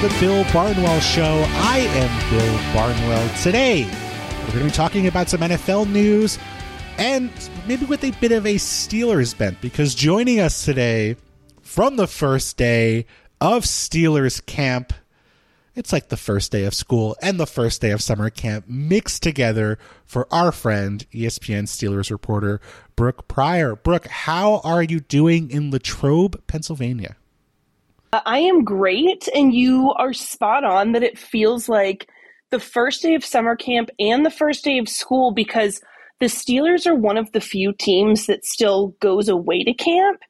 the Bill Barnwell Show. I am Bill Barnwell. Today, we're going to be talking about some NFL news and maybe with a bit of a Steelers bent because joining us today from the first day of Steelers camp, it's like the first day of school and the first day of summer camp mixed together for our friend, ESPN Steelers reporter Brooke Pryor. Brooke, how are you doing in Latrobe, Pennsylvania? I am great, and you are spot on that it feels like the first day of summer camp and the first day of school because the Steelers are one of the few teams that still goes away to camp.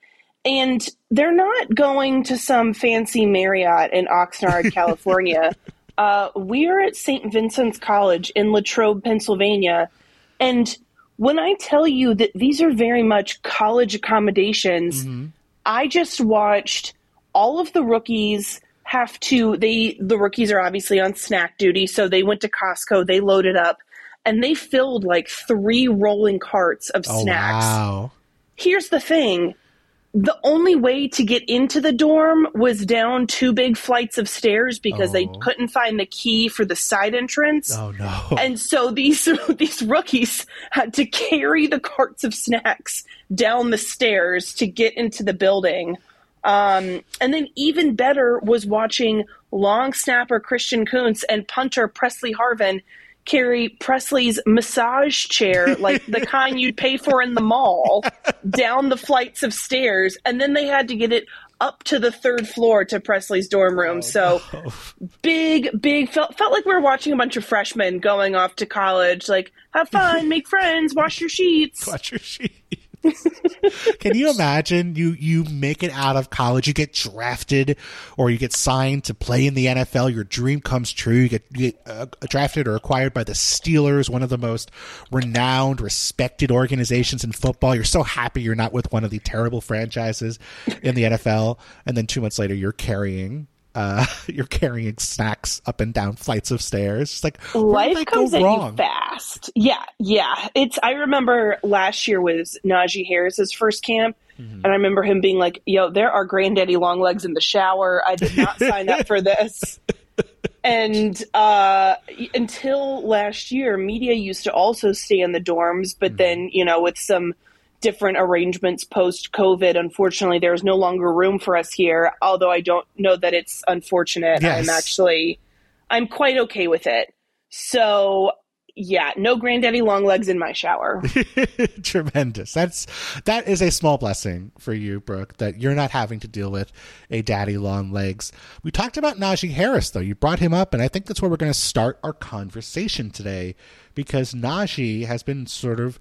And they're not going to some fancy Marriott in Oxnard, California. uh, we are at St. Vincent's College in Latrobe, Pennsylvania. And when I tell you that these are very much college accommodations, mm-hmm. I just watched all of the rookies have to they the rookies are obviously on snack duty so they went to costco they loaded up and they filled like three rolling carts of oh, snacks wow. here's the thing the only way to get into the dorm was down two big flights of stairs because oh. they couldn't find the key for the side entrance. Oh no. And so these these rookies had to carry the carts of snacks down the stairs to get into the building. Um, and then even better was watching long snapper Christian Kuntz and punter Pressley Harvin carry Pressley's massage chair, like the kind you'd pay for in the mall, down the flights of stairs. And then they had to get it up to the third floor to Pressley's dorm room. Oh, so no. big, big felt felt like we were watching a bunch of freshmen going off to college. Like, have fun, make friends, wash your sheets. Wash your sheets. Can you imagine you you make it out of college, you get drafted or you get signed to play in the NFL, your dream comes true, you get, you get uh, drafted or acquired by the Steelers, one of the most renowned, respected organizations in football. You're so happy you're not with one of the terrible franchises in the NFL, and then 2 months later you're carrying uh, you're carrying snacks up and down flights of stairs. It's like life comes at wrong? you fast. Yeah, yeah. It's. I remember last year was Najee Harris's first camp, mm-hmm. and I remember him being like, "Yo, there are granddaddy long legs in the shower. I did not sign up for this." and uh, until last year, media used to also stay in the dorms, but mm-hmm. then you know with some different arrangements post COVID. Unfortunately, there's no longer room for us here. Although I don't know that it's unfortunate. Yes. I'm actually, I'm quite okay with it. So yeah, no granddaddy long legs in my shower. Tremendous. That's that is a small blessing for you, Brooke, that you're not having to deal with a daddy long legs. We talked about Najee Harris though. You brought him up, and I think that's where we're going to start our conversation today because Najee has been sort of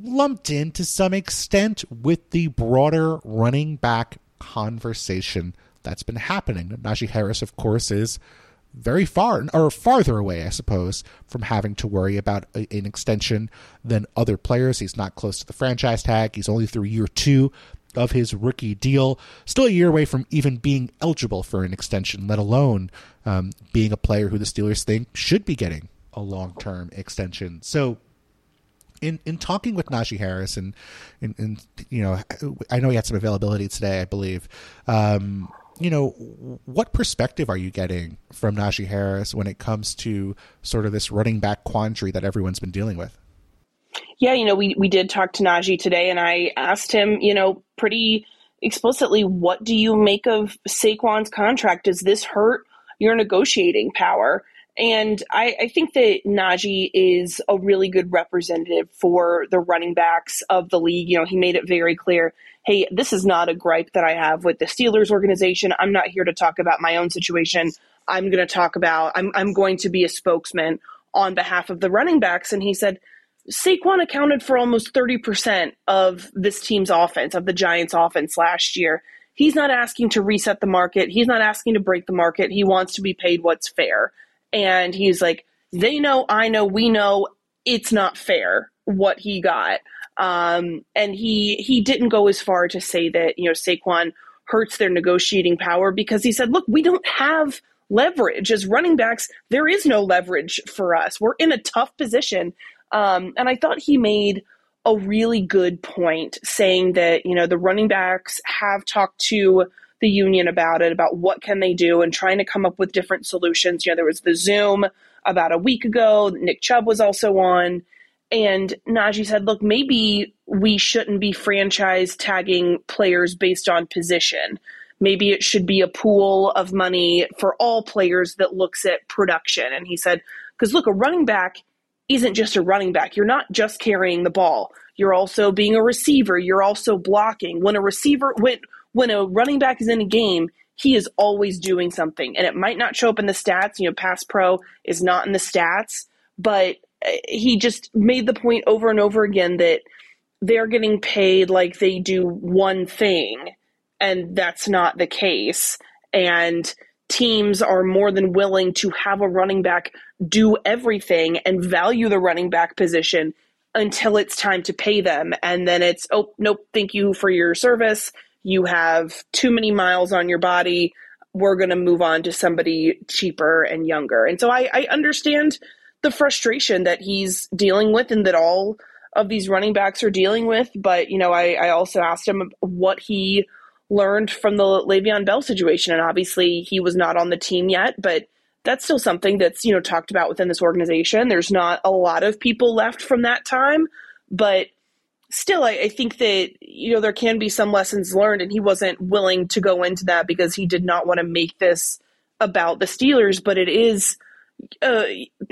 lumped in to some extent with the broader running back conversation that's been happening. Najee Harris, of course, is very far or farther away, I suppose, from having to worry about a, an extension than other players. He's not close to the franchise tag. He's only through year two of his rookie deal. Still a year away from even being eligible for an extension, let alone um, being a player who the Steelers think should be getting a long term extension. So in in talking with Najee Harris and, and, and you know I know he had some availability today I believe. Um, you know what perspective are you getting from Najee Harris when it comes to sort of this running back quandary that everyone's been dealing with? Yeah you know we we did talk to Najee today and I asked him you know pretty explicitly what do you make of Saquon's contract? Does this hurt your negotiating power and I, I, think that Najee is a really good representative for the running backs of the league. You know, he made it very clear hey, this is not a gripe that I have with the Steelers organization. I'm not here to talk about my own situation. I'm going to talk about, I'm, I'm going to be a spokesman on behalf of the running backs. And he said, Saquon accounted for almost 30% of this team's offense, of the Giants' offense last year. He's not asking to reset the market. He's not asking to break the market. He wants to be paid what's fair and he's like, they know, I know, we know it's not fair what he got. Um, and he he didn't go as far to say that you know Saquon hurts their negotiating power because he said, look, we don't have leverage as running backs. There is no leverage for us. We're in a tough position. Um, and I thought he made a really good point saying that you know the running backs have talked to the union about it, about what can they do, and trying to come up with different solutions. You know, there was the Zoom about a week ago. Nick Chubb was also on. And Najee said, look, maybe we shouldn't be franchise tagging players based on position. Maybe it should be a pool of money for all players that looks at production. And he said, because look, a running back isn't just a running back. You're not just carrying the ball. You're also being a receiver. You're also blocking. When a receiver, when, when a running back is in a game, he is always doing something. And it might not show up in the stats. You know, pass pro is not in the stats, but uh, he just made the point over and over again that they're getting paid like they do one thing, and that's not the case. And teams are more than willing to have a running back do everything and value the running back position until it's time to pay them. And then it's, oh, nope, thank you for your service you have too many miles on your body. We're going to move on to somebody cheaper and younger. And so I, I understand the frustration that he's dealing with and that all of these running backs are dealing with. But, you know, I, I also asked him what he learned from the Le'Veon Bell situation. And obviously he was not on the team yet, but that's still something that's, you know, talked about within this organization. There's not a lot of people left from that time, but still, I, I, think that you know there can be some lessons learned, and he wasn't willing to go into that because he did not want to make this about the Steelers. But it is, uh,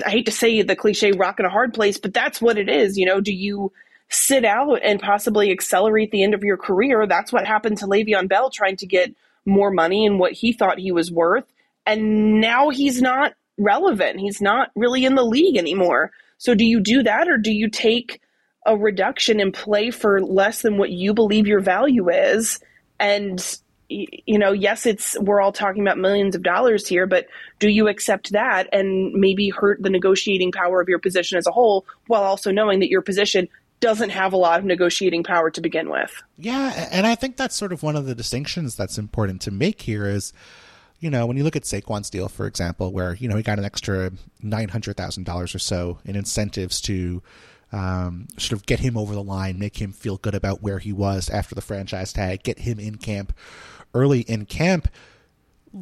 I hate to say the cliche, rock in a hard place, but that's what it is. You know, do you sit out and possibly accelerate the end of your career? That's what happened to Le'Veon Bell, trying to get more money and what he thought he was worth, and now he's not relevant. He's not really in the league anymore. So do you do that, or do you take a reduction in play for less than what you believe your value is. And you know yes it's we're all talking about millions of dollars here but do you accept that and maybe hurt the negotiating power of your position as a whole while also knowing that your position doesn't have a lot of negotiating power to begin with? Yeah and i think that's sort of one of the distinctions that's important to make here is you know, when you look at Saquon's deal, for example, where, you know, he got an extra $900,000 or so in incentives to um, sort of get him over the line, make him feel good about where he was after the franchise tag, get him in camp early in camp.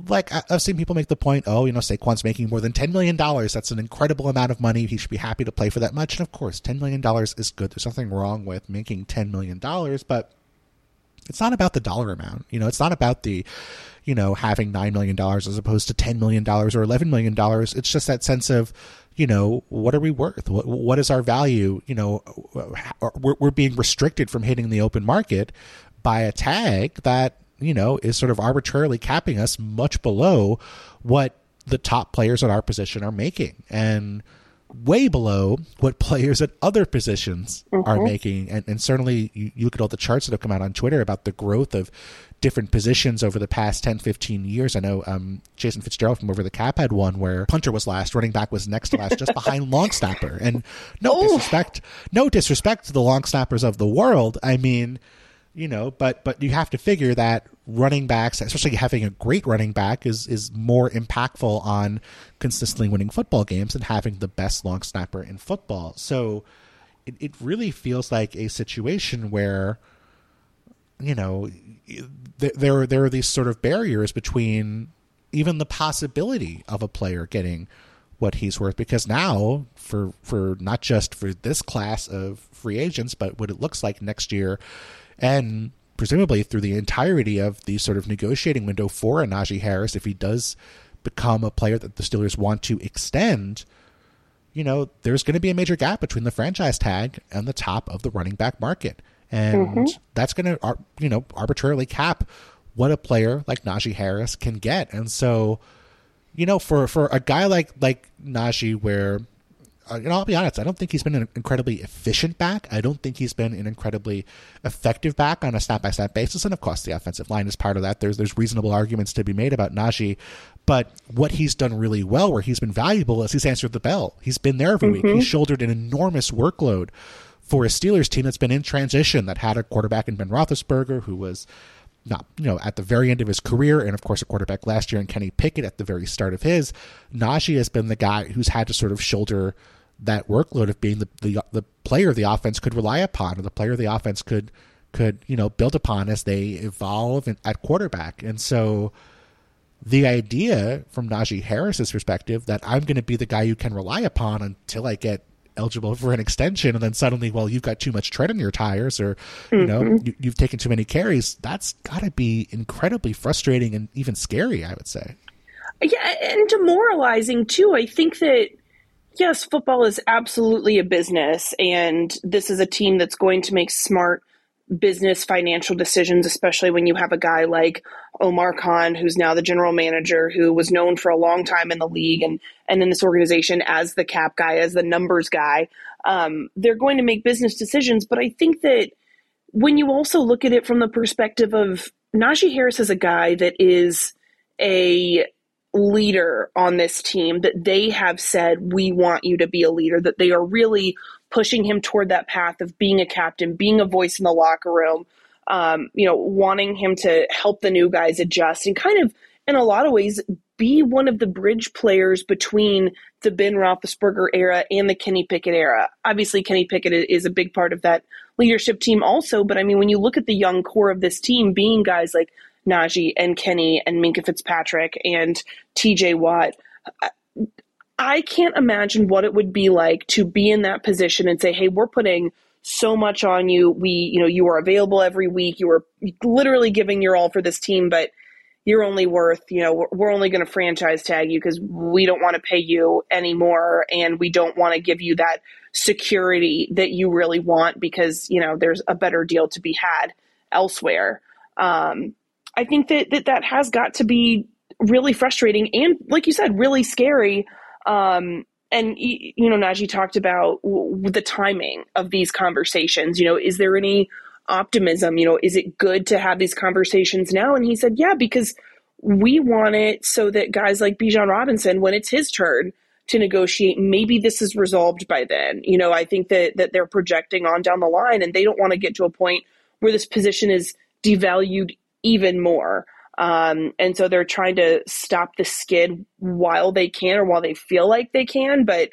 Like I've seen people make the point, oh, you know, Saquon's making more than ten million dollars. That's an incredible amount of money. He should be happy to play for that much. And of course, ten million dollars is good. There's nothing wrong with making ten million dollars, but it's not about the dollar amount. You know, it's not about the, you know, having $9 million as opposed to $10 million or $11 million. It's just that sense of, you know, what are we worth? What, what is our value? You know, we're, we're being restricted from hitting the open market by a tag that, you know, is sort of arbitrarily capping us much below what the top players at our position are making. And, way below what players at other positions mm-hmm. are making. And, and certainly, you, you, look at all the charts that have come out on Twitter about the growth of different positions over the past 10, 15 years. I know um, Jason Fitzgerald from Over the Cap had one where punter was last, running back was next to last, just behind long snapper. And no disrespect, no disrespect to the long snappers of the world. I mean, you know, but but you have to figure that running backs, especially having a great running back, is is more impactful on consistently winning football games than having the best long snapper in football. So it, it really feels like a situation where you know there there are these sort of barriers between even the possibility of a player getting what he's worth because now for for not just for this class of free agents but what it looks like next year and presumably through the entirety of the sort of negotiating window for a Najee Harris if he does become a player that the Steelers want to extend you know there's going to be a major gap between the franchise tag and the top of the running back market and mm-hmm. that's going to you know arbitrarily cap what a player like Najee Harris can get. And so, you know, for for a guy like like Najee, where uh, you know, I'll be honest, I don't think he's been an incredibly efficient back. I don't think he's been an incredibly effective back on a snap by snap basis. And of course, the offensive line is part of that. There's there's reasonable arguments to be made about Najee, but what he's done really well, where he's been valuable, is he's answered the bell. He's been there every mm-hmm. week. He's shouldered an enormous workload for a Steelers team that's been in transition, that had a quarterback in Ben Roethlisberger who was not you know at the very end of his career, and of course a quarterback last year, and Kenny Pickett at the very start of his. Najee has been the guy who's had to sort of shoulder that workload of being the, the the player the offense could rely upon, or the player the offense could could you know build upon as they evolve in, at quarterback. And so the idea from Najee Harris's perspective that I'm going to be the guy you can rely upon until I get eligible for an extension and then suddenly well you've got too much tread on your tires or you mm-hmm. know you, you've taken too many carries that's got to be incredibly frustrating and even scary i would say yeah and demoralizing too i think that yes football is absolutely a business and this is a team that's going to make smart business financial decisions, especially when you have a guy like Omar Khan, who's now the general manager, who was known for a long time in the league and, and in this organization as the cap guy, as the numbers guy. Um, they're going to make business decisions. But I think that when you also look at it from the perspective of Najee Harris is a guy that is a leader on this team, that they have said, we want you to be a leader, that they are really pushing him toward that path of being a captain, being a voice in the locker room, um, you know, wanting him to help the new guys adjust and kind of, in a lot of ways, be one of the bridge players between the Ben Roethlisberger era and the Kenny Pickett era. Obviously, Kenny Pickett is a big part of that leadership team, also. But I mean, when you look at the young core of this team, being guys like Najee and Kenny and Minkah Fitzpatrick and TJ Watt, I can't imagine what it would be like to be in that position and say, "Hey, we're putting so much on you. We, you know, you are available every week. You are literally giving your all for this team, but you're only worth, you know, we're only going to franchise tag you because we don't want to pay you anymore and we don't want to give you that security that you really want because, you know, there's a better deal to be had elsewhere." Um, I think that, that that has got to be really frustrating and, like you said, really scary um, and you know, Najee talked about the timing of these conversations. You know, is there any optimism? You know, is it good to have these conversations now? And he said, yeah, because we want it so that guys like Bijan Robinson, when it's his turn to negotiate, maybe this is resolved by then. You know, I think that that they're projecting on down the line, and they don't want to get to a point where this position is devalued even more. Um, and so they're trying to stop the skid while they can or while they feel like they can. But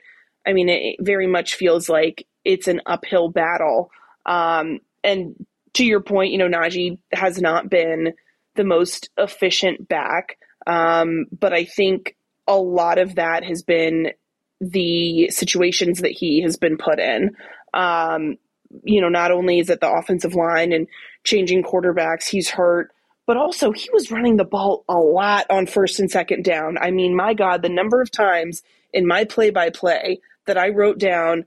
I mean, it very much feels like it's an uphill battle. Um, and to your point, you know, Najee has not been the most efficient back. Um, but I think a lot of that has been the situations that he has been put in. Um, you know, not only is it the offensive line and changing quarterbacks, he's hurt but also he was running the ball a lot on first and second down. I mean, my God, the number of times in my play by play that I wrote down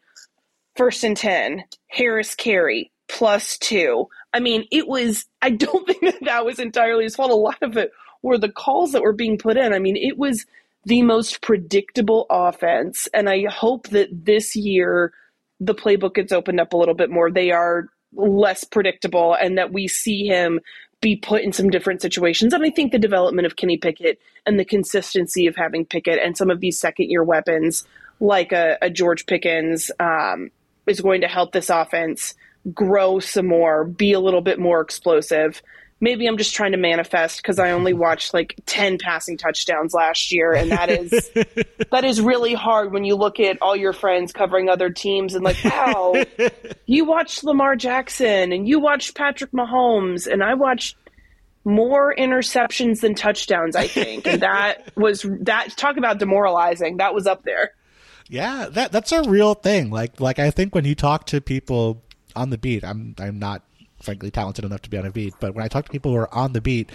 first and 10, Harris carry plus two. I mean, it was, I don't think that that was entirely his fault. A lot of it were the calls that were being put in. I mean, it was the most predictable offense. And I hope that this year the playbook gets opened up a little bit more. They are less predictable and that we see him be put in some different situations. And I think the development of Kenny Pickett and the consistency of having Pickett and some of these second year weapons like a, a George Pickens um, is going to help this offense grow some more, be a little bit more explosive maybe I'm just trying to manifest because I only watched like 10 passing touchdowns last year. And that is, that is really hard when you look at all your friends covering other teams and like, wow, you watched Lamar Jackson and you watched Patrick Mahomes and I watched more interceptions than touchdowns, I think. And that was that talk about demoralizing. That was up there. Yeah, that that's a real thing. Like like I think when you talk to people on the beat, I'm I'm not frankly talented enough to be on a beat. But when I talk to people who are on the beat,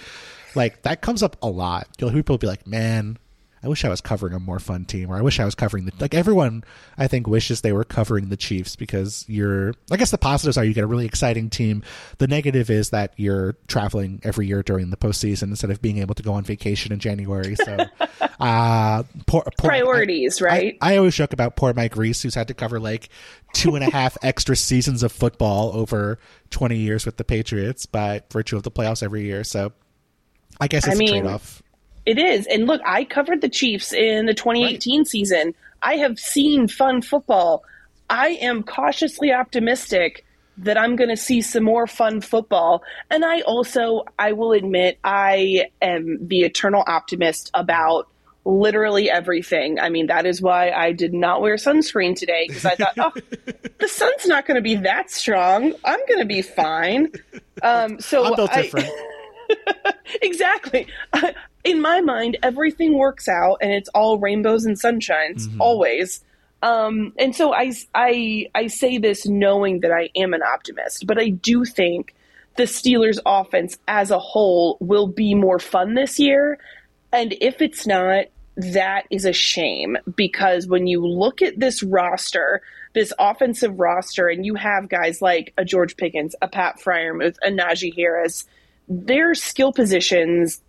like that comes up a lot. You'll hear people be like, "Man, I wish I was covering a more fun team, or I wish I was covering the like everyone. I think wishes they were covering the Chiefs because you're. I guess the positives are you get a really exciting team. The negative is that you're traveling every year during the postseason instead of being able to go on vacation in January. So, uh, poor, poor, priorities, I, right? I, I, always joke about poor Mike Reiss, who's had to cover like two and a half extra seasons of football over twenty years with the Patriots by virtue of the playoffs every year. So, I guess it's I mean, a trade off it is. And look, I covered the Chiefs in the 2018 right. season. I have seen fun football. I am cautiously optimistic that I'm going to see some more fun football. And I also, I will admit, I am the eternal optimist about literally everything. I mean, that is why I did not wear sunscreen today because I thought, oh, the sun's not going to be that strong. I'm going to be fine. Um, so I'm built I- different. exactly. In my mind, everything works out and it's all rainbows and sunshines Mhm. always. Um, and so I, I, I say this knowing that I am an optimist, but I do think the Steelers offense as a whole will be more fun this year. And if it's not, that is a shame because when you look at this roster, this offensive roster, and you have guys like a George Pickens, a Pat Freiermuth, a Najee Harris, their skill positions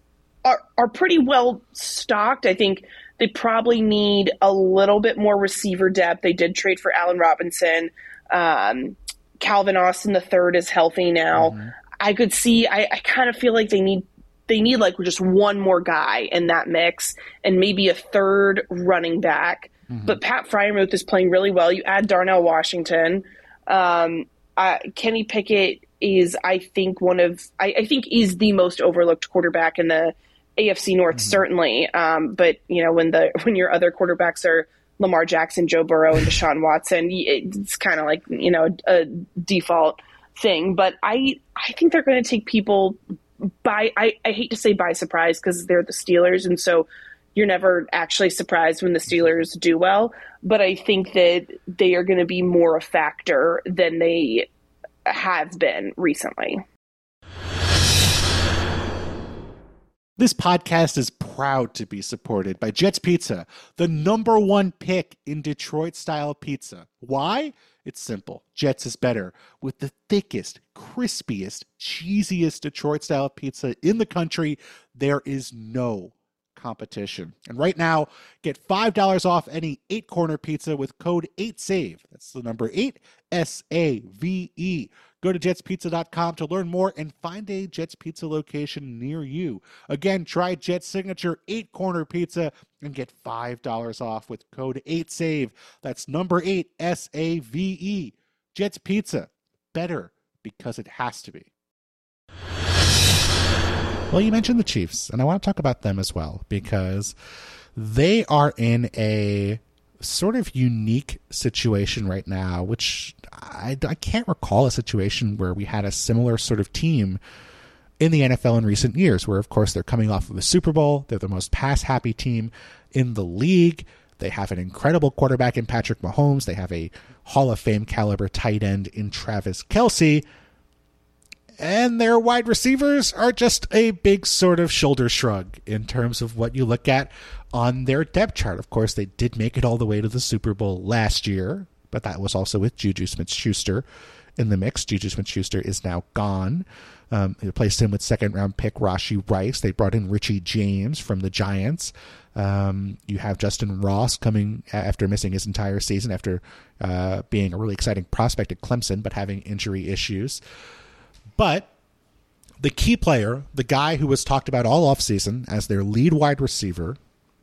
are, are pretty well stocked. I think they probably need a little bit more receiver depth. They did trade for Allen Robinson. Um, Calvin Austin the third is healthy now. Mhm. I could see. I, I kind of feel like they need they need like just one more guy in that mix, and maybe a third running back. Mhm. But Pat Freiermuth is playing really well. You add Darnell Washington. Um, uh, Kenny Pickett is, I think, one of I, I think is the most overlooked quarterback in the AFC North, Mhm. certainly. Um, but you know when the when your other quarterbacks are Lamar Jackson, Joe Burrow, and Deshaun Watson, it's kind of like you know a, a default thing. But I I think they're going to take people by I, I hate to say by surprise because they're the Steelers, and so you're never actually surprised when the Steelers do well. But I think that they are going to be more a factor than they have been recently. This podcast is proud to be supported by Jets Pizza, the number one pick in Detroit style pizza. Why? It's simple. Jets is better with the thickest, crispiest, cheesiest Detroit style pizza in the country. There is no competition. And right now, get $5 off any eight corner pizza with code 8SAVE. That's the number 8 S A V E. Go to jetspizza.com to learn more and find a Jets Pizza location near you. Again, try Jet's signature eight corner pizza and get $5 off with code 8SAVE. That's number 8 S A V E. Jet's Pizza. Better because it has to be. Well, you mentioned the Chiefs, and I want to talk about them as well because they are in a sort of unique situation right now, which I, I can't recall a situation where we had a similar sort of team in the NFL in recent years, where, of course, they're coming off of the Super Bowl. They're the most pass happy team in the league. They have an incredible quarterback in Patrick Mahomes. They have a Hall of Fame caliber tight end in Travis Kelce and their wide receivers are just a big sort of shoulder shrug in terms of what you look at on their depth chart. Of course, they did make it all the way to the Super Bowl last year, but that was also with Juju Smith Schuster in the mix. Juju Smith Schuster is now gone. Um, they replaced him with second round pick Rashee Rice. They brought in Richie James from the Giants. Um, you have Justyn Ross coming after missing his entire season after uh, being a really exciting prospect at Clemson, but having injury issues. But the key player, the guy who was talked about all offseason as their lead wide receiver,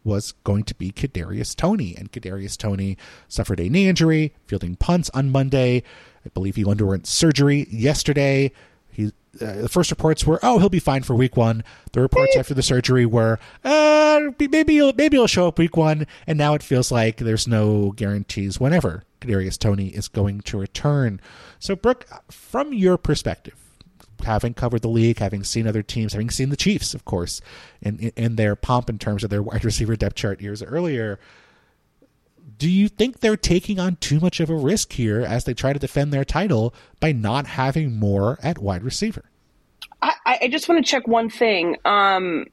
was going to be Kadarius Toney. And Kadarius Toney suffered a knee injury, fielding punts on Monday. I believe he underwent surgery yesterday. He, uh, the first reports were, oh, he'll be fine for week one. The reports after the surgery were, uh, maybe he'll, maybe he'll show up week one. And now it feels like there's no guarantees whenever Kadarius Toney is going to return. So, Brooke, from your perspective, having covered the league, having seen other teams, having seen the Chiefs, of course, in, in, their pomp in terms of their wide receiver depth chart years earlier. Do you think they're taking on too much of a risk here as they try to defend their title by not having more at wide receiver? I, I just want to check one thing. Um,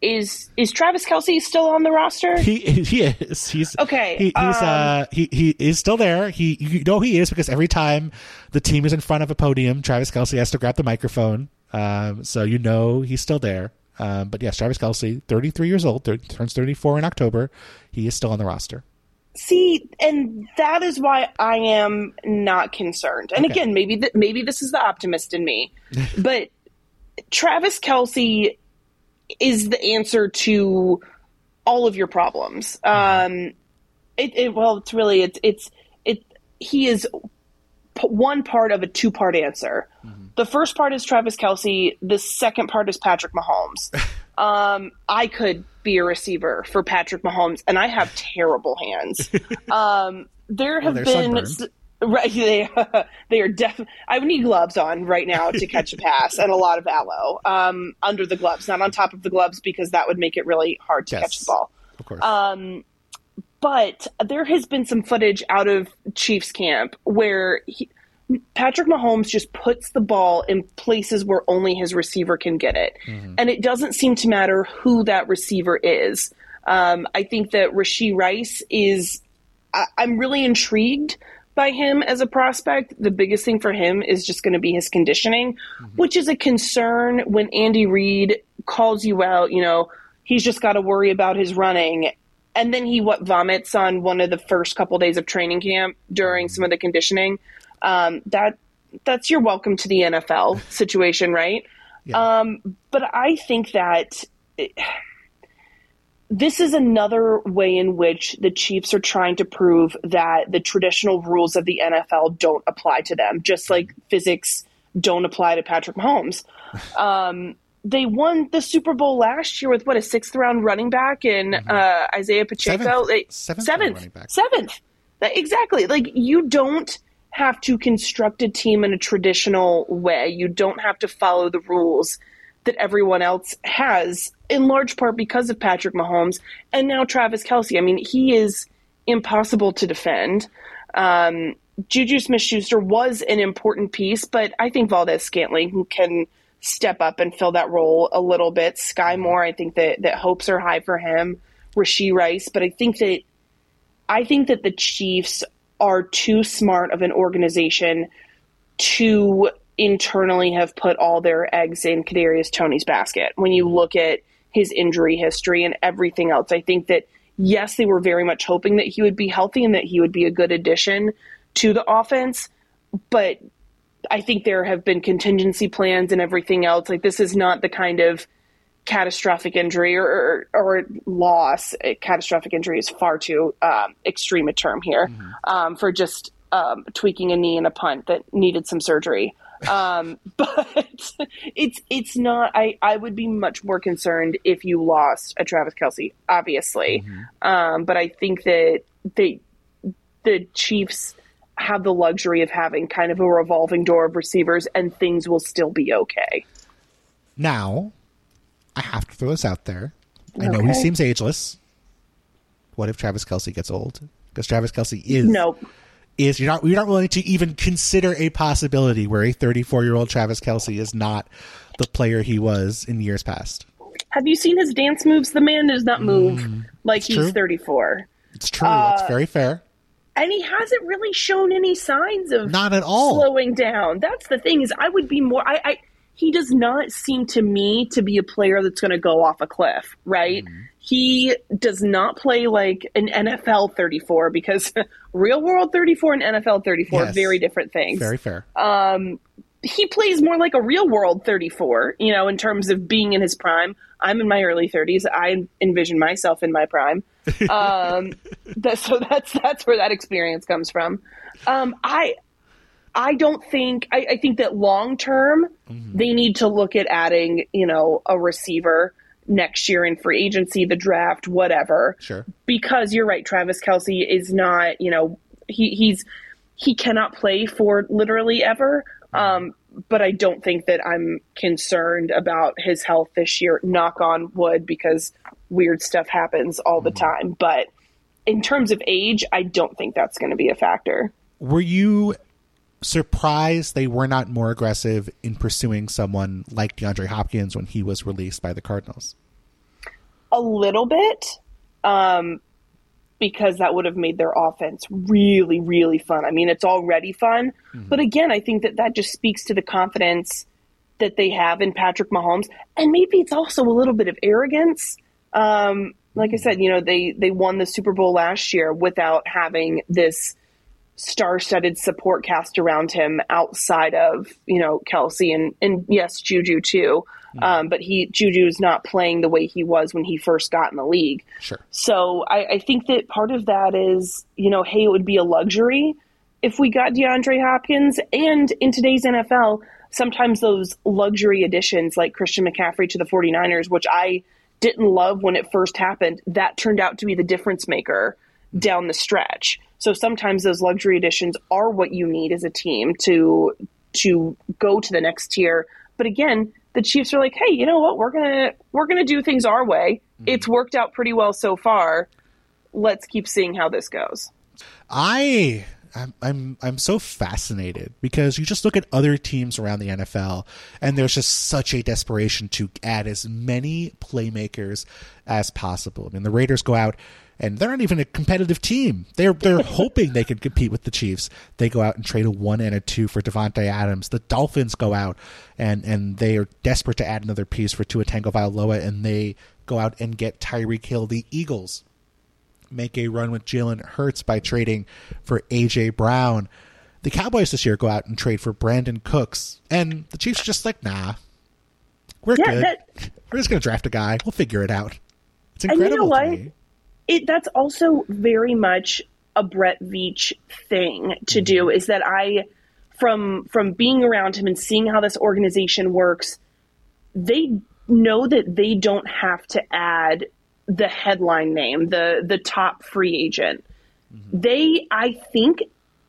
is is Travis Kelce still on the roster? He he is. He's Okay, He, he's um, uh he he is still there. He you know he is because every time the team is in front of a podium, Travis Kelce has to grab the microphone. Um, so you know he's still there. Um, but yes, Travis Kelce, 33 years old, turns 34 in October. He is still on the roster. See, and that is why I am not concerned. And Okay. again, maybe th- maybe this is the optimist in me, but Travis Kelce is the answer to all of your problems. Um, it, it well, it's really it's it's it. He is p- one part of a two part answer. The first part is Travis Kelce. The second part is Patrick Mahomes. Um, I could be a receiver for Patrick Mahomes, and I have terrible hands. um, there have they're been sunburned. Right they they are definitely. I would need gloves on right now to catch a pass and a lot of aloe um, under the gloves, not on top of the gloves because that would make it really hard to Yes. catch the ball. Of course. Um, but there has been some footage out of Chiefs camp where he, Patrick Mahomes just puts the ball in places where only his receiver can get it. And it doesn't seem to matter who that receiver is. Um, I think that Rashee Rice is, I, I'm really intrigued by him as a prospect. The biggest thing for him is just going to be his conditioning, which is a concern when Andy Reid calls you out, you know, he's just got to worry about his running and then he what vomits on one of the first couple days of training camp during some of the conditioning. Um, that that's your welcome to the NFL situation, right? Yeah. Um, but I think that it- this is another way in which the Chiefs are trying to prove that the traditional rules of the NFL don't apply to them, just like physics don't apply to Patrick Mahomes. Um, they won the Super Bowl last year with what a sixth round running back in uh, Isaiah Pacheco. Seventh. Seventh seventh, seventh. That- exactly. Like you don't have to construct a team in a traditional way. You don't have to follow the rules that everyone else has, in large part because of Patrick Mahomes and now Travis Kelce. I mean, he is impossible to defend. Um, Juju Smith Schuster was an important piece, but I think Valdes-Scantling can step up and fill that role a little bit. Sky Moore, I think that, that hopes are high for him. Rashee Rice, but I think that I think that the Chiefs are too smart of an organization to internally have put all their eggs in Kadarius Toney's basket. When you look at his injury history and everything else, I think that yes, they were very much hoping that he would be healthy and that he would be a good addition to the offense, but I think there have been contingency plans and everything else. Like this is not the kind of catastrophic injury or, or, or loss. A catastrophic injury is far too um, extreme a term here um, for just um, tweaking a knee and a punt that needed some surgery. Um, but it's it's not. I I would be much more concerned if you lost a Travis Kelce, obviously. Um, but I think that they the Chiefs have the luxury of having kind of a revolving door of receivers, and things will still be okay. Now, I have to throw this out there. I know he seems ageless. What if Travis Kelce gets old? Because Travis Kelce is No, is you're not you're not willing to even consider a possibility where a 34 year old Travis Kelce is not the player he was in years past. have you seen his dance moves? The man does not move like he's true. 34. It's true. it's very fair. and he hasn't really shown any signs of Not at all. slowing down. That's the thing is, I would be more. I, I he does not seem to me to be a player that's going to go off a cliff. Right? Mm-hmm. He does not play like an NFL 34 because real world 34 and NFL 34 are Yes. very different things. Very fair. he plays more like a real world 34, you know, in terms of being in his prime. I'm in my early 30s. I envision myself in my prime. Um, that, so that's that's where that experience comes from. Um, I I don't think I, I think that long term they need to look at adding, you know, a receiver next year in free agency, the draft, whatever Sure. because you're right. Travis Kelce is not, you know, he, he's he cannot play for literally ever. Um, but I don't think that I'm concerned about his health this year. Knock on wood, because weird stuff happens all the time. But in terms of age, I don't think that's going to be a factor. Were you surprised they were not more aggressive in pursuing someone like DeAndre Hopkins when he was released by the Cardinals? A little bit, um, because that would have made their offense really, really fun. I mean, it's already fun, but again, I think that that just speaks to the confidence that they have in Patrick Mahomes, and maybe it's also a little bit of arrogance. Um, like I said, you know, they they won the Super Bowl last year without having this star-studded support cast around him outside of you know Kelce and and yes Juju too, um, but he Juju is not playing the way he was when he first got in the league. Sure. So I, I think that part of that is, you know, hey, it would be a luxury if we got DeAndre Hopkins and in today's NFL, sometimes those luxury additions like Christian McCaffrey to the 49ers, which I didn't love when it first happened, that turned out to be the difference maker down the stretch. So sometimes those luxury additions are what you need as a team to to go to the next tier. But again, the Chiefs are like, "Hey, you know what? We're going to we're to do things our way. Mm-hmm. It's worked out pretty well so far. Let's keep seeing how this goes." I I'm, I'm I'm so fascinated because you just look at other teams around the NFL and there's just such a desperation to add as many playmakers as possible. I mean, the Raiders go out and they're not even a competitive team. They're they're hoping they can compete with the Chiefs. They go out and trade a one and a two for Davante Adams. The Dolphins go out and and they are desperate to add another piece for Tua Tagovailoa, and they go out and get Tyreek Hill. The Eagles make a run with Jalen Hurts by trading for AJ Brown. The Cowboys this year go out and trade for Brandin Cooks, and the Chiefs are just like, nah, we're yeah, good. That, we're just gonna draft a guy. We'll figure it out. It's incredible. you know what? It that's also very much a Brett Veach thing to mm-hmm. do. Is that I from from being around him and seeing how this organization works, they know that they don't have to add the headline name, the the top free agent. Mm-hmm. They, I think,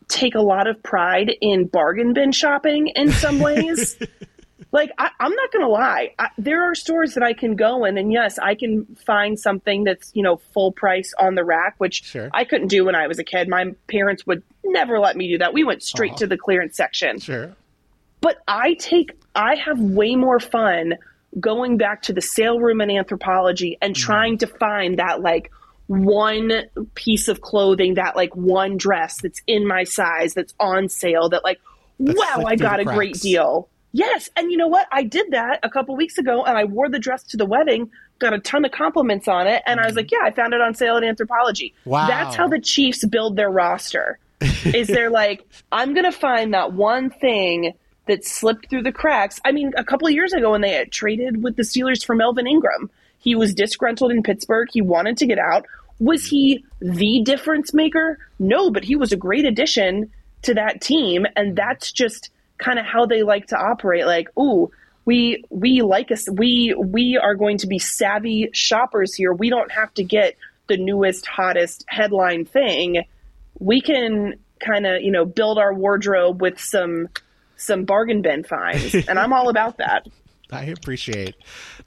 take a lot of pride in bargain bin shopping in some ways. like I, am not gonna lie, I, there are stores that I can go in, and yes, I can find something that's you know full price on the rack, which sure. I couldn't do when I was a kid. My parents would never let me do that. We went straight uh-huh. to the clearance section. Sure. But I take, I have way more fun going back to the sale room in Anthropologie and mm-hmm. trying to find that like one piece of clothing, that like one dress that's in my size, that's on sale, that like, that's wow, I got a great deal. Yes. And you know what? I did that a couple weeks ago and I wore the dress to the wedding, got a ton of compliments on it. And. I was mm-hmm. like, yeah, I found it on sale at Anthropologie. Wow. That's how the Chiefs build their roster. is they're like, I'm going to find that one thing that slipped through the cracks. I mean, a couple of years ago when they traded with the Steelers for Melvin Ingram, he was disgruntled in Pittsburgh. He wanted to get out. Was he the difference maker? No, but he was a great addition to that team, and that's just kind of how they like to operate. Like, ooh, we we like us. We we are going to be savvy shoppers here. We don't have to get the newest, hottest headline thing. We can kind of you know build our wardrobe with some some bargain bin finds, and I'm all about that. I appreciate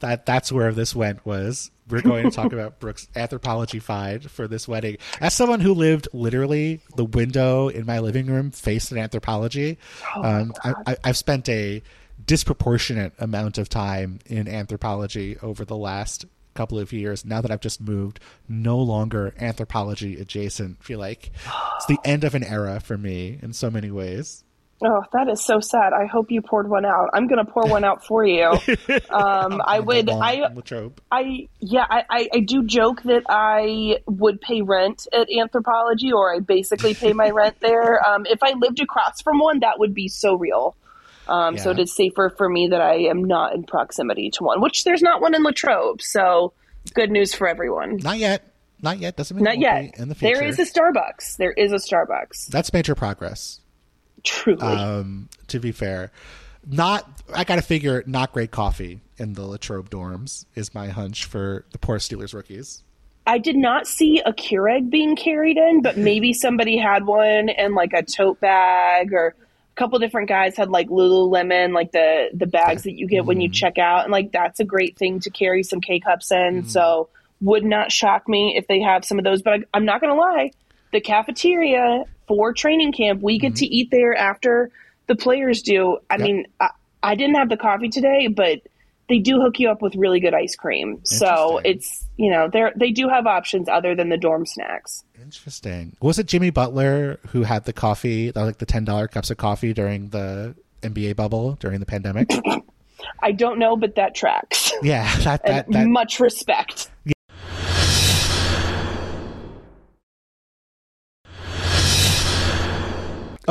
that. That's where this went. Was we're going to talk about Brooke's Anthropologie find for this wedding. As someone who lived literally the window in my living room faced an Anthropologie, oh um, I, have spent a disproportionate amount of time in Anthropologie over the last couple of years. Now that I've just moved, no longer Anthropologie adjacent. I feel like it's the end of an era for me in so many ways. Oh, that is so sad. I hope you poured one out. I'm going to pour one out for you. Um, I would, I, I, yeah, I, I, do joke that I would pay rent at Anthropologie, or I basically pay my rent there. Um, if I lived across from one, that would be so real. Um, yeah. So it is safer for me that I am not in proximity to one, which there's not one in Latrobe. So good news for everyone. Not yet. Not yet. Doesn't mean not yet. In the future. There is a Starbucks. There is a Starbucks. That's major progress. Truly. Um, to be fair, not I got to figure not great coffee in the Latrobe dorms is my hunch for the poor Steelers rookies. I did not see a Keurig being carried in, but maybe somebody had one in like a tote bag or a couple different guys had like Lululemon, like the the bags that you get mm-hmm. when you mm-hmm. check out, and like that's a great thing to carry some K cups in. Mm-hmm. So would not shock me if they have some of those. But I, I'm not gonna lie, the cafeteria for training camp. We get mm-hmm. to eat there after the players do. I yep. mean, I, I, didn't have the coffee today, but they do hook you up with really good ice cream. So it's you know they they do have options other than the dorm snacks. Interesting. Was it Jimmy Butler who had the coffee, like the ten dollar cups of coffee during the NBA bubble during the pandemic? I don't know, but that tracks. Yeah, that, that, that much respect.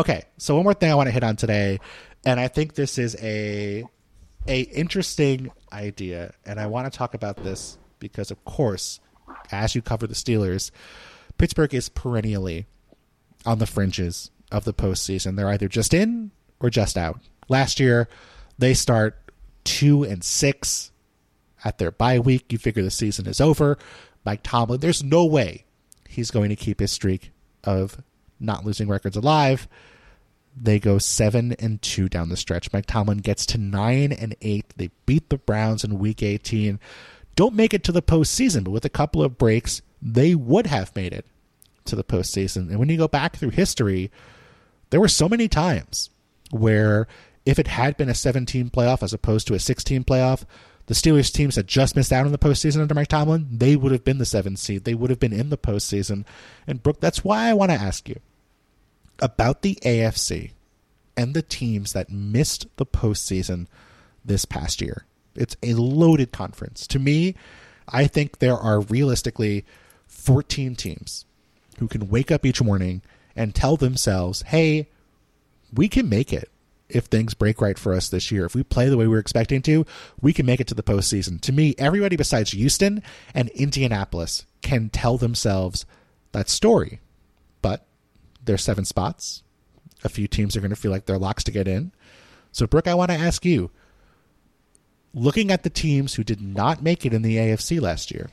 Okay, so one more thing I want to hit on today, and I think this is a a interesting idea, and I want to talk about this because, of course, as you cover the Steelers, Pittsburgh is perennially on the fringes of the postseason. They're either just in or just out. Last year, they start two and six at their bye week. You figure the season is over. Mike Tomlin, there's no way he's going to keep his streak of not losing records alive. They go seven and two down the stretch. Mike Tomlin gets to nine and eight. They beat the Browns in week 18. Don't make it to the postseason, but with a couple of breaks, they would have made it to the postseason. And when you go back through history, there were so many times where if it had been a 17 playoff as opposed to a 16 playoff, the Steelers teams that just missed out on the postseason under Mike Tomlin, they would have been the seventh seed. They would have been in the postseason. And Brooke, that's why I want to ask you about the AFC and the teams that missed the postseason this past year. It's a loaded conference. To me, I think there are realistically 14 teams who can wake up each morning and tell themselves, hey, we can make it if things break right for us this year. If we play the way we're expecting to, we can make it to the postseason. To me, everybody besides Houston and Indianapolis can tell themselves that story. There's seven spots. A few teams are going to feel like they're locks to get in. So, Brooke, I want to ask you looking at the teams who did not make it in the AFC last year,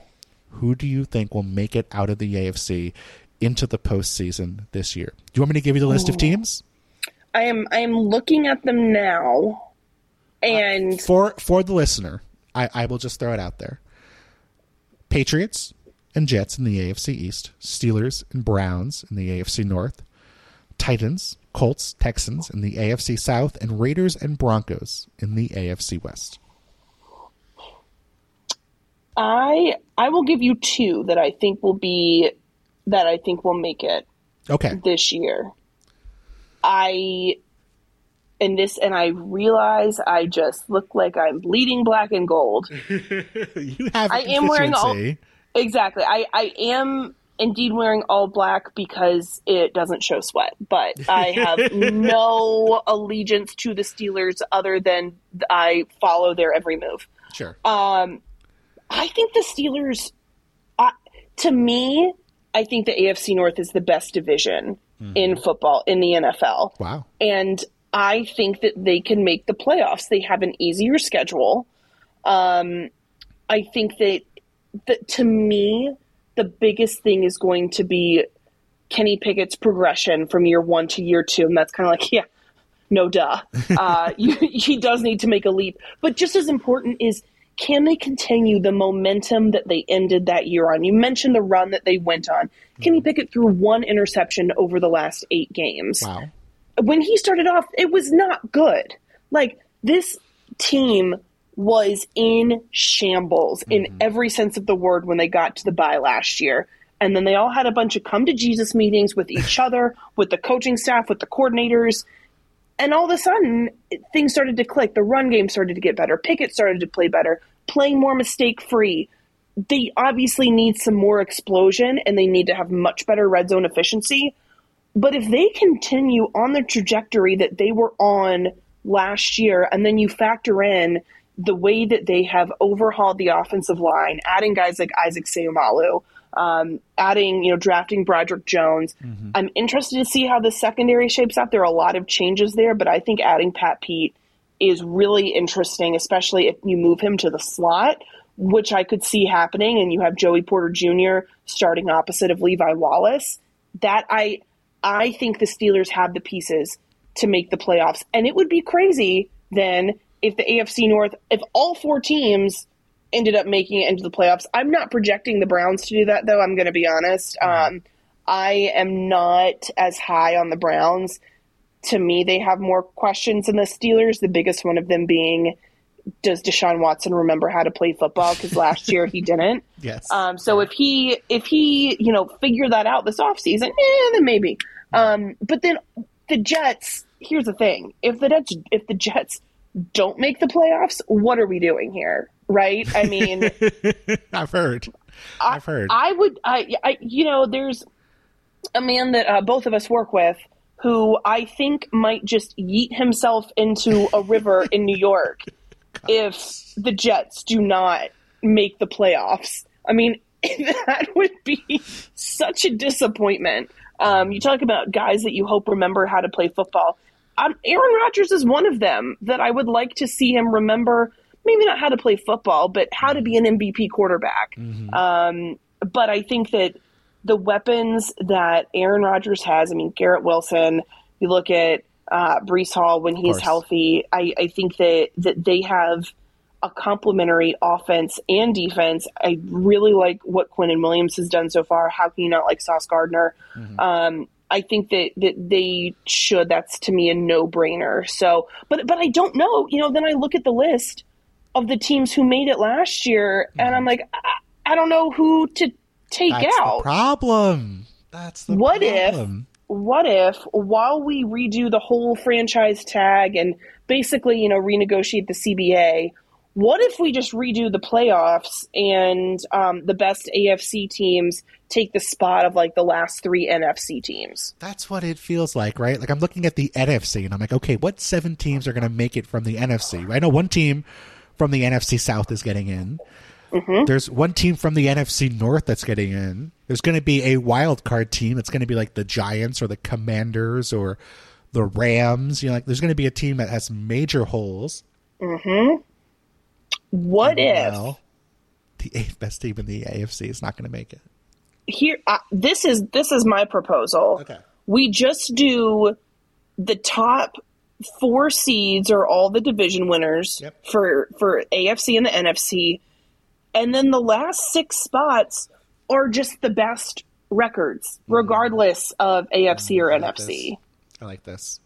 who do you think will make it out of the AFC into the postseason this year? Do you want me to give you the list of teams? I am I am looking at them now, and uh, for for the listener, I, I will just throw it out there: Patriots and Jets in the AFC East, Steelers and Browns in the AFC North, Titans, Colts, Texans in the AFC South, and Raiders and Broncos in the AFC West. I I will give you two that I think will be that I think will make it. Okay. This year. I and this and I realize I just look like I'm bleeding black and gold. you have I am wearing all Exactly. I I am indeed wearing all black because it doesn't show sweat, but I have no allegiance to the Steelers other than I follow their every move. Sure. Um I think the Steelers uh, to me, I think the AFC North is the best division mm-hmm. in football in the NFL. Wow. And I think that they can make the playoffs. They have an easier schedule. Um, I think that, that to me, the biggest thing is going to be Kenny Pickett's progression from year one to year two. And that's kind of like, yeah, no duh. Uh, you, he does need to make a leap. But just as important is can they continue the momentum that they ended that year on? You mentioned the run that they went on. Kenny mm-hmm. Pickett threw one interception over the last eight games. Wow. When he started off, it was not good. Like, this team was in shambles mm-hmm. in every sense of the word when they got to the bye last year. And then they all had a bunch of come to Jesus meetings with each other, with the coaching staff, with the coordinators and all of a sudden things started to click. The run game started to get better. Pickett started to play better, playing more mistake free. They obviously need some more explosion and they need to have much better red zone efficiency. But if they continue on the trajectory that they were on last year, and then you factor in the way that they have overhauled the offensive line, adding guys like Isaac Seumalo, um, adding, you know, drafting Broderick Jones. Mm-hmm. I'm interested to see how the secondary shapes up. There are a lot of changes there, but I think adding Pat Pete is really interesting, especially if you move him to the slot, which I could see happening, and you have Joey Porter Jr. starting opposite of Levi Wallace. That I I think the Steelers have the pieces to make the playoffs, and it would be crazy then if the AFC North, if all four teams ended up making it into the playoffs. I'm not projecting the Browns to do that, though. I'm going to be honest. Mm-hmm. Um, I am not as high on the Browns. To me, they have more questions than the Steelers. The biggest one of them being, does Deshaun Watson remember how to play football? Because last year he didn't. Yes. Um, so if he if he you know figure that out this offseason, eh, then maybe. Um, but then the Jets. Here's the thing: if the Jets if the Jets don't make the playoffs, what are we doing here? right? I mean, I've heard. I've heard. I, I would, I, I, you know, there's a man that uh, both of us work with who I think might just yeet himself into a river in New York if the Jets do not make the playoffs. I mean, that would be such a disappointment. Um, you talk about guys that you hope remember how to play football. Um, Aaron Rodgers is one of them that I would like to see him remember. Maybe not how to play football, but how to be an MVP quarterback. Mm-hmm. Um, but I think that the weapons that Aaron Rodgers has, I mean, Garrett Wilson, you look at uh, Breece Hall when he's healthy, I, I think that, that they have a complementary offense and defense. I really like what Quinnen Williams has done so far. How can you not like Sauce Gardner? Um, I think that, that they should. That's to me a no brainer. So, but but I don't know. You know, then I look at the list of the teams who made it last year, and I'm mm-hmm. like, I, I don't know who to take That's the out. problem. That's the What if- what if while we redo the whole franchise tag and basically you know renegotiate the cba what if we just redo the playoffs and um, the best afc teams take the spot of like the last three nfc teams That's what it feels like, right? Like I'm looking at the NFC and I'm like, okay, what seven teams are going to make it from the NFC? I know one team from the NFC South is getting in. Mm-hmm. There's one team from the NFC North that's getting in. There's going to be a wild card team It's going to be like the Giants or the Commanders or the Rams. You know, like there's going to be a team that has major holes. What if the eighth best team in the AFC is not going to make it. here uh, this is this is my proposal Okay. we just do the top four seeds are all the division winners Yep. for for AFC and the NFC, and then the last six spots are just the best records, regardless of AFC or Mm-hmm. I like NFC. this. I like this.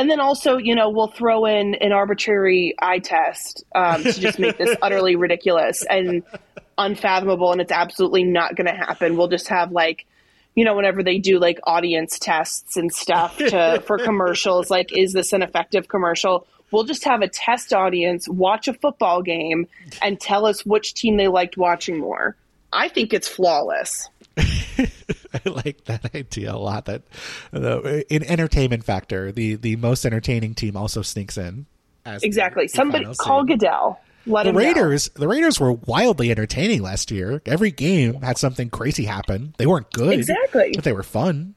And then also, you know, we'll throw in an arbitrary eye test um, to just make this utterly ridiculous and unfathomable, and it's absolutely not going to happen. We'll just have like, you know, whenever they do like audience tests and stuff to for commercials, like, is this an effective commercial? We'll just have a test audience watch a football game and tell us which team they liked watching more. I think it's flawless. I like that idea a lot. That uh, in entertainment factor, the the most entertaining team also sneaks in. As Exactly. the Somebody call. Goodell. Let the. Raiders. The Raiders were wildly entertaining last year. Every game had something crazy happen. They weren't good, Exactly. but they were fun.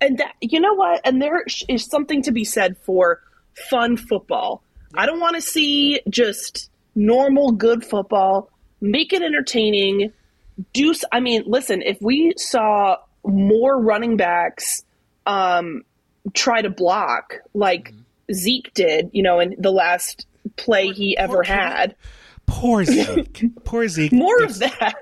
and that, you know what? And there is something to be said for fun football. I don't want to see just normal good football. Make it entertaining. Do I mean, listen, if we saw more running backs um, try to block like Zeke did, you know, in the last play he ever had, Poor Zeke. Poor Zeke. more gets, of that.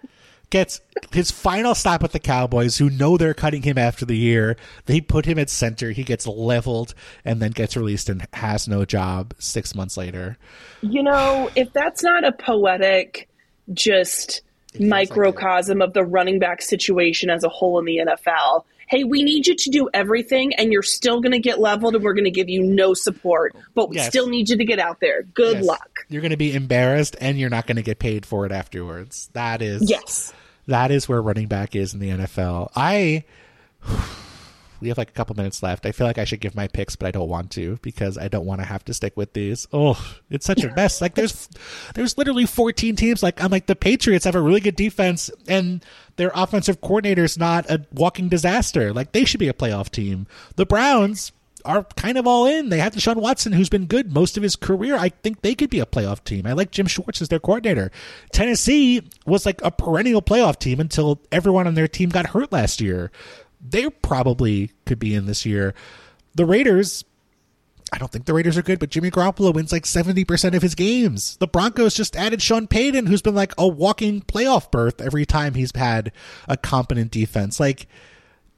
gets his final stop with the Cowboys, who know they're cutting him after the year. They put him at center. He gets leveled and then gets released and has no job six months later. You know, if that's not a poetic, just feels like microcosm of the running back situation as a whole in the NFL. Hey, we need you to do everything, and you're still going to get leveled, and we're going to give you no support, but we Yes. still need you to get out there. Good Yes. luck. You're going to be embarrassed and you're not going to get paid for it afterwards. That is Yes. that is where running back is in the NFL. I we have like a couple minutes left. I feel like I should give my picks, but I don't want to because I don't want to have to stick with these. Oh, it's such a mess. like there's there's literally 14 teams. Like I'm like the Patriots have a really good defense and their offensive coordinator is not a walking disaster. Like they should be a playoff team. The Browns are kind of all in. They have Deshaun Watson, who's been good most of his career. I think they could be a playoff team. I like Jim Schwartz as their coordinator. Tennessee was like a perennial playoff team until everyone on their team got hurt last year. They probably could be in this year. The Raiders, I don't think the Raiders are good, but Jimmy Garoppolo wins like 70% of his games. The Broncos just added Sean Payton, who's been like a walking playoff berth every time he's had a competent defense. Like,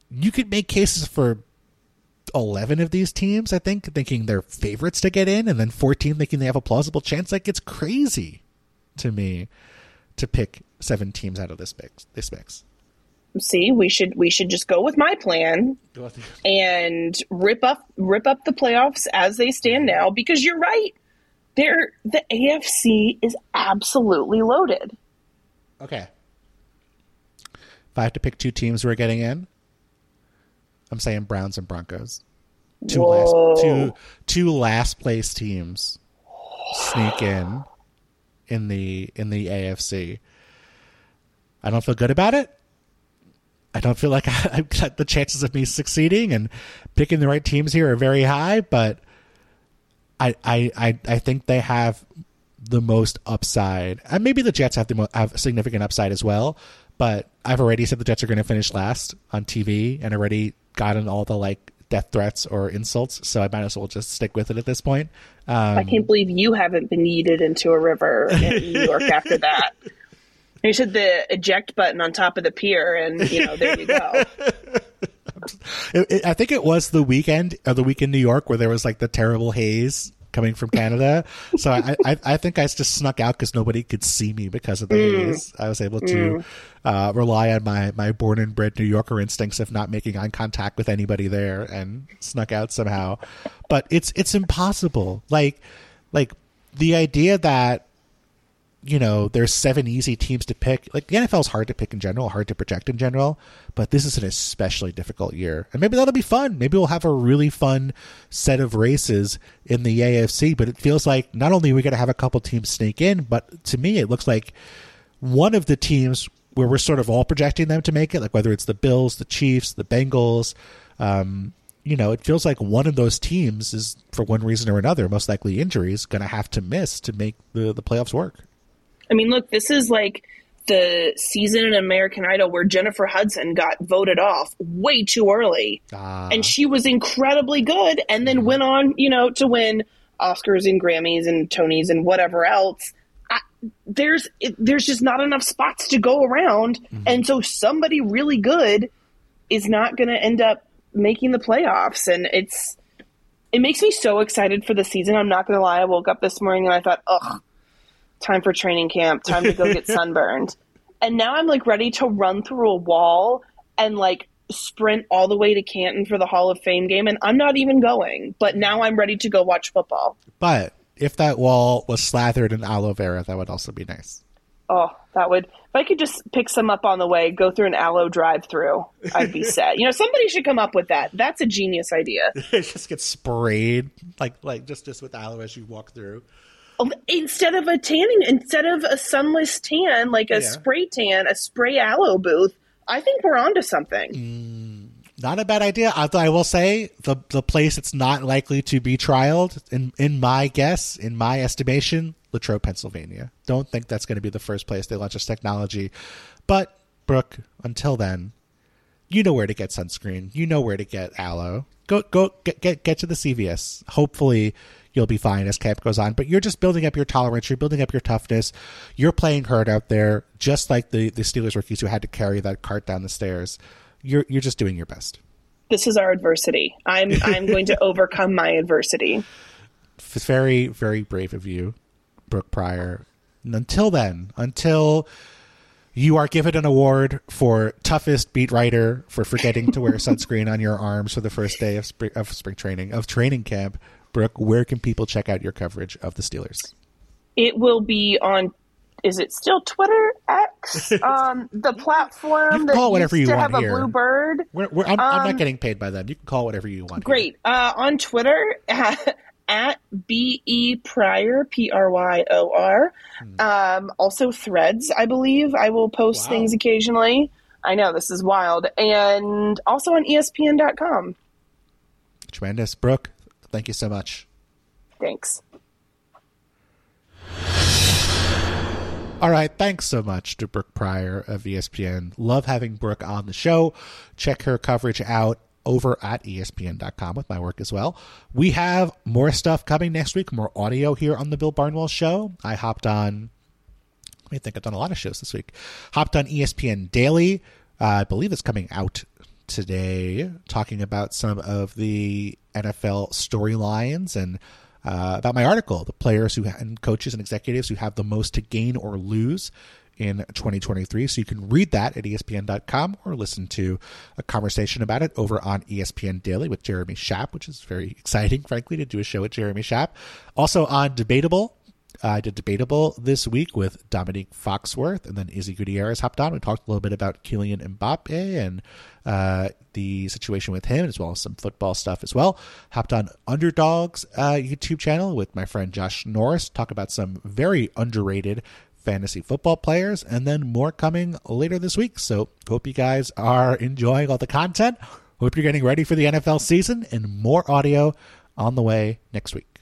you could make cases for 11 of these teams, I think, thinking they're favorites to get in, and then 14 thinking they have a plausible chance. Like, it's crazy to me to pick seven teams out of this mix. This mix. See, we should we should just go with my plan and rip up rip up the playoffs as they stand mm-hmm. now because you're right. There the AFC is absolutely loaded. Okay. If I have to pick two teams we're getting in, I'm saying Browns and Broncos. Two Whoa. last two two last place teams sneak in in the in the AFC. I don't feel good about it. I don't feel like I, the chances of me succeeding and picking the right teams here are very high, but I I I, I think they have the most upside. And maybe the Jets have the mo- have significant upside as well, but I've already said the Jets are going to finish last on TV and already gotten all the like death threats or insults, so I might as well just stick with it at this point. Um, I can't believe you haven't been yeeted into a river in New York after that. You should the eject button on top of the pier, and you know there you go. It, it, I think it was the weekend or the week in New York where there was like the terrible haze coming from Canada. so I, I, I think I just snuck out because nobody could see me because of the Mm. haze. I was able to uh, rely on my, my born and bred New Yorker instincts of not making eye contact with anybody there and snuck out somehow. But it's it's impossible. Like like the idea that you know, there's seven easy teams to pick. Like the NFL is hard to pick in general, hard to project in general, but this is an especially difficult year. And maybe that'll be fun. Maybe we'll have a really fun set of races in the AFC, but it feels like not only are we going to have a couple teams sneak in, but to me it looks like one of the teams where we're sort of all projecting them to make it, like whether it's the Bills, the Chiefs, the Bengals, um, you know, it feels like one of those teams is, for one reason or another, most likely injuries, going to have to miss to make the, the playoffs work. I mean, look, this is like the season in American Idol where Jennifer Hudson got voted off way too early. Ah. and she was incredibly good and then went on, you know, to win Oscars and Grammys and Tonys and whatever else. I, there's it, there's just not enough spots to go around, and so somebody really good is not going to end up making the playoffs, and it's it makes me so excited for the season. I'm not going to lie. I woke up this morning and I thought, ugh, time for training camp, time to go get sunburned. And now I'm like ready to run through a wall and like sprint all the way to Canton for the Hall of Fame game. And I'm not even going, but now I'm ready to go watch football. But if that wall was slathered in aloe vera, that would also be nice. Oh, that would, if I could just pick some up on the way, go through an aloe drive through, I'd be set. You know, somebody should come up with that. That's a genius idea. it just gets sprayed like like just just with aloe as you walk through. Oh, instead of a tanning, instead of a sunless tan, like a Yeah. spray tan, a spray aloe booth, I think we're onto something. Mm, not a bad idea. Although I will say the the place it's not likely to be trialed in in my guess, in my estimation, Latrobe, Pennsylvania. Don't think that's going to be the first place they launch this technology. But Brooke, until then, you know where to get sunscreen. You know where to get aloe. Go go get get get to the CVS. Hopefully you'll be fine as camp goes on. But you're just building up your tolerance. You're building up your toughness. You're playing hard out there, just like the the Steelers rookies who had to carry that cart down the stairs. You're you're just doing your best. This is our adversity. I'm I'm going to overcome my adversity. It's very very brave of you, Brooke Pryor. And until then, until you are given an award for toughest beat writer for forgetting to wear sunscreen on your arms for the first day of spring, of spring training of training camp. Brooke, where can people check out your coverage of the Steelers? It will be on. Is it still Twitter X? Um, the platform You can call whatever you to want have here. a blue bird. We're, we're, I'm, I'm Um, not getting paid by them. You can call whatever you want. Great. Uh, on Twitter at, B E Pryor P R Y O R. Um, also Threads, I believe. I will post Wow. things occasionally. I know this is wild, and also on ESPN.com. Tremendous. Brooke, thank you so much. Thanks. All right, thanks so much to Brooke Pryor of ESPN. Love having Brooke on the show. Check her coverage out over at ESPN.com with my work as well. We have more stuff coming next week, more audio here on the Bill Barnwell Show. I hopped on, I think I've done a lot of shows this week. Hopped on ESPN Daily. Uh, I believe it's coming out today, talking about some of the NFL storylines and uh, about my article, the players who and coaches and executives who have the most to gain or lose in 2023. So you can read that at ESPN.com or listen to a conversation about it over on ESPN Daily with Jeremy Schaap, which is very exciting, frankly, to do a show with Jeremy Schaap. Also on Debatable, I did Debatable this week with Dominique Foxworth, and then Izzy Gutierrez hopped on. We talked a little bit about Kylian Mbappe and uh, the situation with him, as well as some football stuff as well. Hopped on Underdogs uh, YouTube channel with my friend Josh Norris. Talk about some very underrated fantasy football players, and then more coming later this week. So, hope you guys are enjoying all the content. Hope you're getting ready for the NFL season, and more audio on the way next week.